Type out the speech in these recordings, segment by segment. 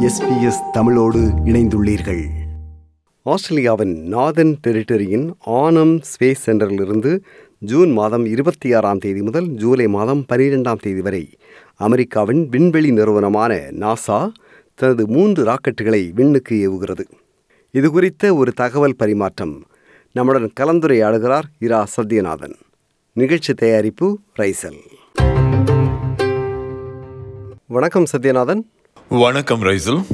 SBS தமிழோடு இணைந்துள்ளீர்கள். ஆஸ்திரேலியாவின் நார்தன் டெரிட்டரியின் ஆனம் ஸ்பேஸ் சென்டரிலிருந்து ஜூன் மாதம் இருபத்தி ஆறாம் தேதி முதல் ஜூலை மாதம் பனிரெண்டாம் தேதி வரை அமெரிக்காவின் விண்வெளி நிறுவனமான நாசா தனது மூன்று ராக்கெட்டுகளை விண்ணுக்கு ஏவுகிறது. இது குறித்த ஒரு தகவல் பரிமாற்றம் நம்முடன் கலந்துரையாடுகிறார் இரா சத்யநாதன். நிகழ்ச்சி தயாரிப்பு ரைசல். வணக்கம் சத்யநாதன். வணக்கம் ரைசல்.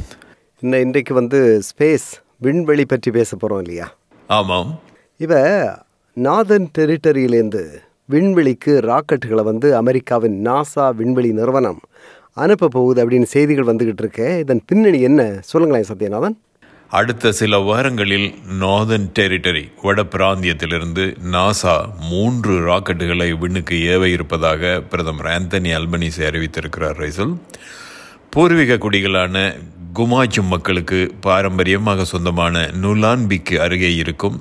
இன்ன இன்றைக்கு வந்து ஸ்பேஸ் விண்வெளி பற்றி பேச போகிறோம் இல்லையா? ஆமாம். இவ நார்தன் டெரிட்டரியிலேருந்து விண்வெளிக்கு ராக்கெட்டுகளை வந்து அமெரிக்காவின் நாசா விண்வெளி நிறுவனம் அனுப்ப போகுது அப்படின்னு செய்திகள் வந்துகிட்டு இருக்கு. இதன் பின்னணி என்ன? சொல்லுங்களேன் சத்யநாதன். அடுத்த சில வாரங்களில் நார்தன் டெரிட்டரி வட பிராந்தியத்திலிருந்து நாசா மூன்று ராக்கெட்டுகளை விண்ணுக்கு ஏவ இருப்பதாக பிரதமர் ஆந்தனி அல்பனிசி அறிவித்திருக்கிறார் ரைசல். பூர்வீக குடிகளான குமாச்சும் மக்களுக்கு பாரம்பரியமாக சொந்தமான நுலான்பிக்கு அருகே இருக்கும்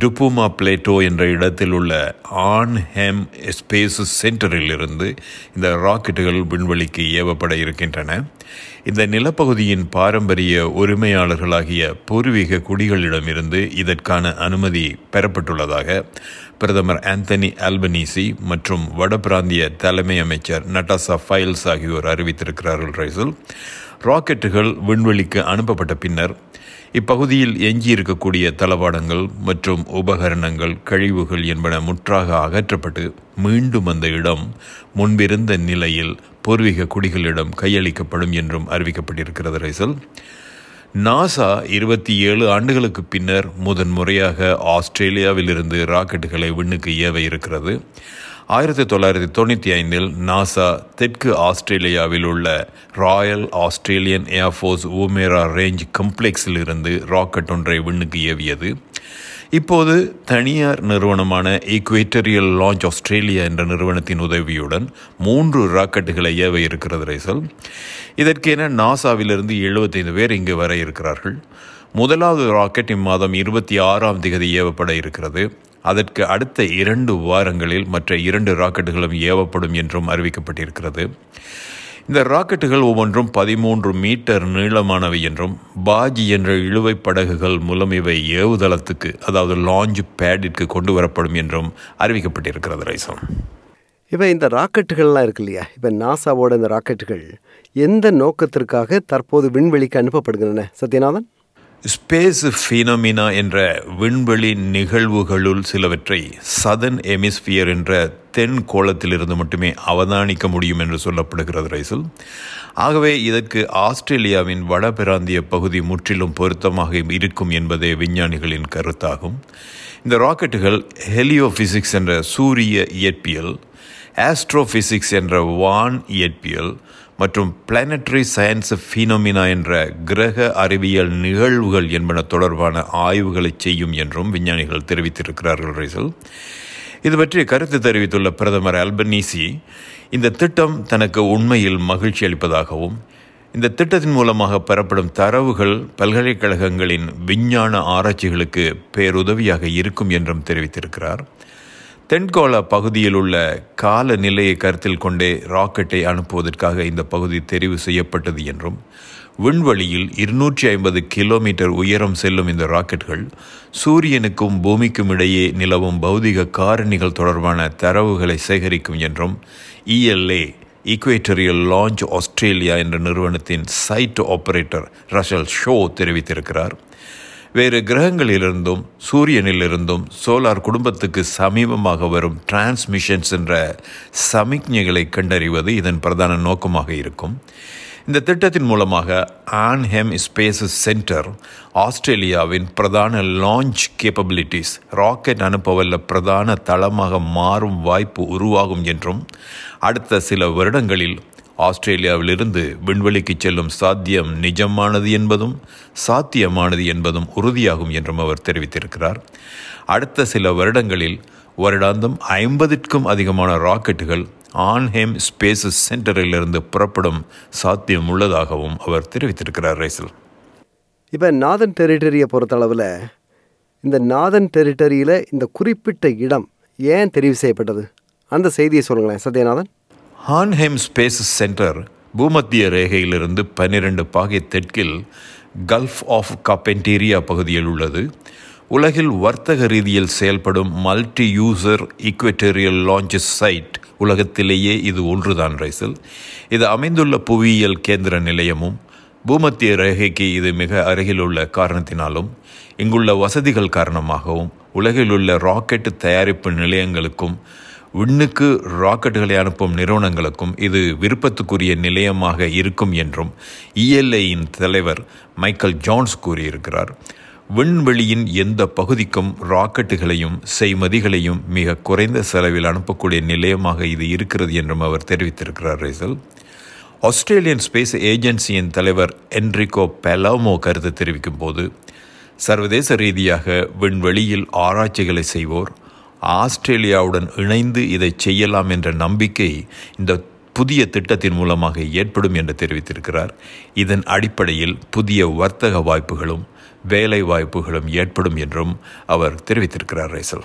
டுப்புமா பிளேட்டோ என்ற இடத்தில் உள்ள ஆன்ஹெம் ஸ்பேஸ் சென்டரில் இருந்து இந்த ராக்கெட்டுகள் விண்வெளிக்கு ஏவப்பட இருக்கின்றன. இந்த நிலப்பகுதியின் பாரம்பரிய உரிமையாளர்களாகிய பூர்வீக குடிகளிடமிருந்து இதற்கான அனுமதி பெறப்பட்டுள்ளதாக பிரதமர் ஆந்தனி ஆல்பனீசி மற்றும் வட பிராந்திய தலைமை அமைச்சர் நட்டாசா ஃபைல்ஸ் ஆகியோர் அறிவித்திருக்கிறார்கள் ரைசல். ராக்கெட்டுகள் விண்வெளிக்கு அனுப்பப்பட்ட பின்னர் இப்பகுதியில் எஞ்சியிருக்கக்கூடிய தளவாடங்கள் மற்றும் உபகரணங்கள் கழிவுகள் என்பன முற்றாக அகற்றப்பட்டு மீண்டும் அந்த இடம் முன்பிருந்த நிலையில் பூர்வீக குடிகளிடம் கையளிக்கப்படும் என்றும் அறிவிக்கப்பட்டிருக்கிறது ரைசல். நாசா இருபத்தி ஏழு ஆண்டுகளுக்கு பின்னர் முதன் முறையாக ஆஸ்திரேலியாவிலிருந்து ராக்கெட்டுகளை விண்ணுக்கு ஏவ இருக்கிறது. ஆயிரத்தி தொள்ளாயிரத்தி தொண்ணூற்றி ஐந்தில் நாசா தெற்கு ஆஸ்திரேலியாவில் உள்ள Royal Australian Air Force Woomera range கம்ப்ளெக்ஸில் இருந்து ராக்கெட் ஒன்றை விண்ணுக்கு ஏவியது. இப்போது தனியார் நிறுவனமான ஈக்குவேட்டரியல் லான்ச் ஆஸ்திரேலியா என்ற நிறுவனத்தின் உதவியுடன் மூன்று ராக்கெட்டுகளை ஏவ இருக்கிறது ரைசல் இதற்கென நாசாவிலிருந்து எழுபத்தைந்து பேர் இங்கு வர இருக்கிறார்கள். முதலாவது ராக்கெட் இம்மாதம் இருபத்தி ஆறாம் திகதி ஏவப்பட இருக்கிறது. அதற்கு அடுத்த இரண்டு வாரங்களில் மற்ற இரண்டு ராக்கெட்டுகளும் ஏவப்படும் என்றும் அறிவிக்கப்பட்டிருக்கிறது. இந்த ராக்கெட்டுகள் ஒவ்வொன்றும் பதிமூன்று மீட்டர் நீளமானவை என்றும் பாஜி என்ற இழுவை படகுகள் மூலம் இவை ஏவுதளத்துக்கு அதாவது லாஞ்ச் பேடிற்கு கொண்டு வரப்படும் என்றும் அறிவிக்கப்பட்டிருக்கிறது ரைசம் இப்போ இந்த ராக்கெட்டுகள்லாம் இருக்கு இல்லையா? இப்போ நாசாவோட இந்த ராக்கெட்டுகள் எந்த நோக்கத்திற்காக தற்போது விண்வெளிக்கு அனுப்பப்படுகின்றன சத்யநாதன்? ஸ்பேஸ் ஃபினோமினா என்ற விண்வெளி நிகழ்வுகளுள் சிலவற்றை சதன் எமிஸ்பியர் என்ற தென் கோளத்திலிருந்து மட்டுமே அவதானிக்க முடியும் என்று சொல்லப்படுகிறது ரைசல். ஆகவே இதற்கு ஆஸ்திரேலியாவின் வடபிராந்திய பகுதி முற்றிலும் பொருத்தமாக இருக்கும் என்பதே விஞ்ஞானிகளின் கருத்தாகும். இந்த ராக்கெட்டுகள் ஹெலியோ பிசிக்ஸ் என்ற சூரிய இயற்பியல் ஆஸ்ட்ரோஃபிசிக்ஸ் என்ற வான் இயற்பியல் மற்றும் பிளானட்டரி சயின்ஸ் ஃபீனோமினா என்ற கிரக அறிவியல் நிகழ்வுகள் என்பன தொடர்பான ஆய்வுகளை செய்யும் என்றும் விஞ்ஞானிகள் தெரிவித்திருக்கிறார்கள் ரைசல். இது பற்றி கருத்து தெரிவித்துள்ள பிரதமர் அல்பனீசி இந்த திட்டம் தனக்கு உண்மையில் மகிழ்ச்சி அளிப்பதாகவும் இந்த திட்டத்தின் மூலமாக பெறப்படும் தரவுகள் பல்கலைக்கழகங்களின் விஞ்ஞான ஆராய்ச்சிகளுக்கு பேருதவியாக இருக்கும் என்றும் தெரிவித்திருக்கிறார். தென்கோள பகுதியில் உள்ள கால நிலையை கருத்தில் கொண்டே ராக்கெட்டை அனுப்புவதற்காக இந்த பகுதி தெரிவு செய்யப்பட்டது என்றும் விண்வெளியில் இருநூற்றி ஐம்பது கிலோமீட்டர் உயரம் செல்லும் இந்த ராக்கெட்கள் சூரியனுக்கும் பூமிக்கும் இடையே நிலவும் பௌதிக காரணிகள் தொடர்பான தரவுகளை சேகரிக்கும் என்றும் இஎல்ஏ ஈக்குவேட்டரியல் லான்ச் ஆஸ்திரேலியா என்ற நிறுவனத்தின் சைட் ஆபரேட்டர் ரஷல் ஷோ தெரிவித்திருக்கிறார். வேறு கிரகங்களிலிருந்தும் சூரியனிலிருந்தும் சோலார் குடும்பத்துக்கு சமீபமாக வரும் டிரான்ஸ்மிஷன்ஸ் என்ற சமிக்ஞைகளை கண்டறிவது இதன் பிரதான நோக்கமாக இருக்கும். இந்த திட்டத்தின் மூலமாக ஆன்ஹெம் ஸ்பேஸ் சென்டர் ஆஸ்திரேலியாவின் பிரதான லான்ச் கேப்பபிலிட்டிஸ் ராக்கெட் அனுப்பவல்ல பிரதான தளமாக மாறும் வாய்ப்பு உருவாகும் என்றும் அடுத்த சில வருடங்களில் ஆஸ்திரேலியாவிலிருந்து விண்வெளிக்கு செல்லும் சாத்தியம் நிஜமானது என்பதும் சாத்தியமானது என்பதும் உறுதியாகும் என்றும் அவர் தெரிவித்திருக்கிறார். அடுத்த சில வருடங்களில் வருடாந்தம் ஐம்பதிற்கும் அதிகமான ராக்கெட்டுகள் ஆன்ஹேம் ஸ்பேஸ் சென்டரிலிருந்து புறப்படும் சாத்தியம் உள்ளதாகவும் அவர் தெரிவித்திருக்கிறார் ரைசல். இப்போ நாதன் டெரிட்டரியை பொறுத்தளவில் இந்த நாதன் டெரிட்டரியில் இந்த குறிப்பிட்ட இடம் ஏன் தெரிவு செய்யப்பட்டது? அந்த செய்தியை சொல்லுங்களேன் சத்யநாதன். ஹான்ஹெம் ஸ்பேஸ் சென்டர் பூமத்திய ரேகையிலிருந்து பன்னிரண்டு பாகை தெற்கில் கல்ஃப் ஆஃப் கப்பென்டீரியா பகுதியில் உள்ளது. உலகில் வர்த்தக ரீதியில் செயல்படும் multi user equatorial launches site உலகத்திலேயே இது ஒன்றுதான் ரைசல். இது அமைந்துள்ள புவியியல் கேந்திர நிலையமும் பூமத்திய ரேகைக்கு இது மிக அருகிலுள்ள காரணத்தினாலும் இங்குள்ள வசதிகள் காரணமாகவும் உலகிலுள்ள ராக்கெட் தயாரிப்பு நிலையங்களுக்கும் விண்ணுக்கு ராக்கெட்டுகளை அனுப்பும் நிறுவனங்களுக்கும் இது விருப்பத்துக்குரிய நிலையமாக இருக்கும் என்றும் இஎல்ஐயின் தலைவர் மைக்கேல் ஜான்ஸ் கூறியிருக்கிறார். விண்வெளியின் எந்த பகுதிக்கும் ராக்கெட்டுகளையும் செய்மதிகளையும் மிக குறைந்த செலவில் அனுப்பக்கூடிய நிலையமாக இது இருக்கிறது என்றும் அவர் தெரிவித்திருக்கிறார் ரைசல். ஆஸ்திரேலியன் ஸ்பேஸ் ஏஜென்சியின் தலைவர் என்ரிகோ பெலாமோ கருத்து தெரிவிக்கும் போது சர்வதேச ரீதியாக விண்வெளியில் ஆராய்ச்சிகளை செய்வோர் ஆஸ்திரேலியாவுடன் இணைந்து இதை செய்யலாம் என்ற நம்பிக்கை இந்த புதிய திட்டத்தின் மூலமாக ஏற்படும் என்று தெரிவித்திருக்கிறார். இதன் அடிப்படையில் புதிய வர்த்தக வாய்ப்புகளும் வேலை வாய்ப்புகளும் ஏற்படும் என்றும் அவர் தெரிவித்திருக்கிறார் ரைசல்.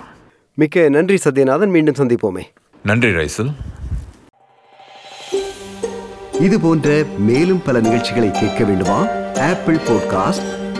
மிக்க நன்றி சத்யநாதன். மீண்டும் சந்திப்போமே. நன்றி ரைசல். இது போன்ற மேலும் பல நிகழ்ச்சிகளை கேட்க வேண்டுமா? Apple podcast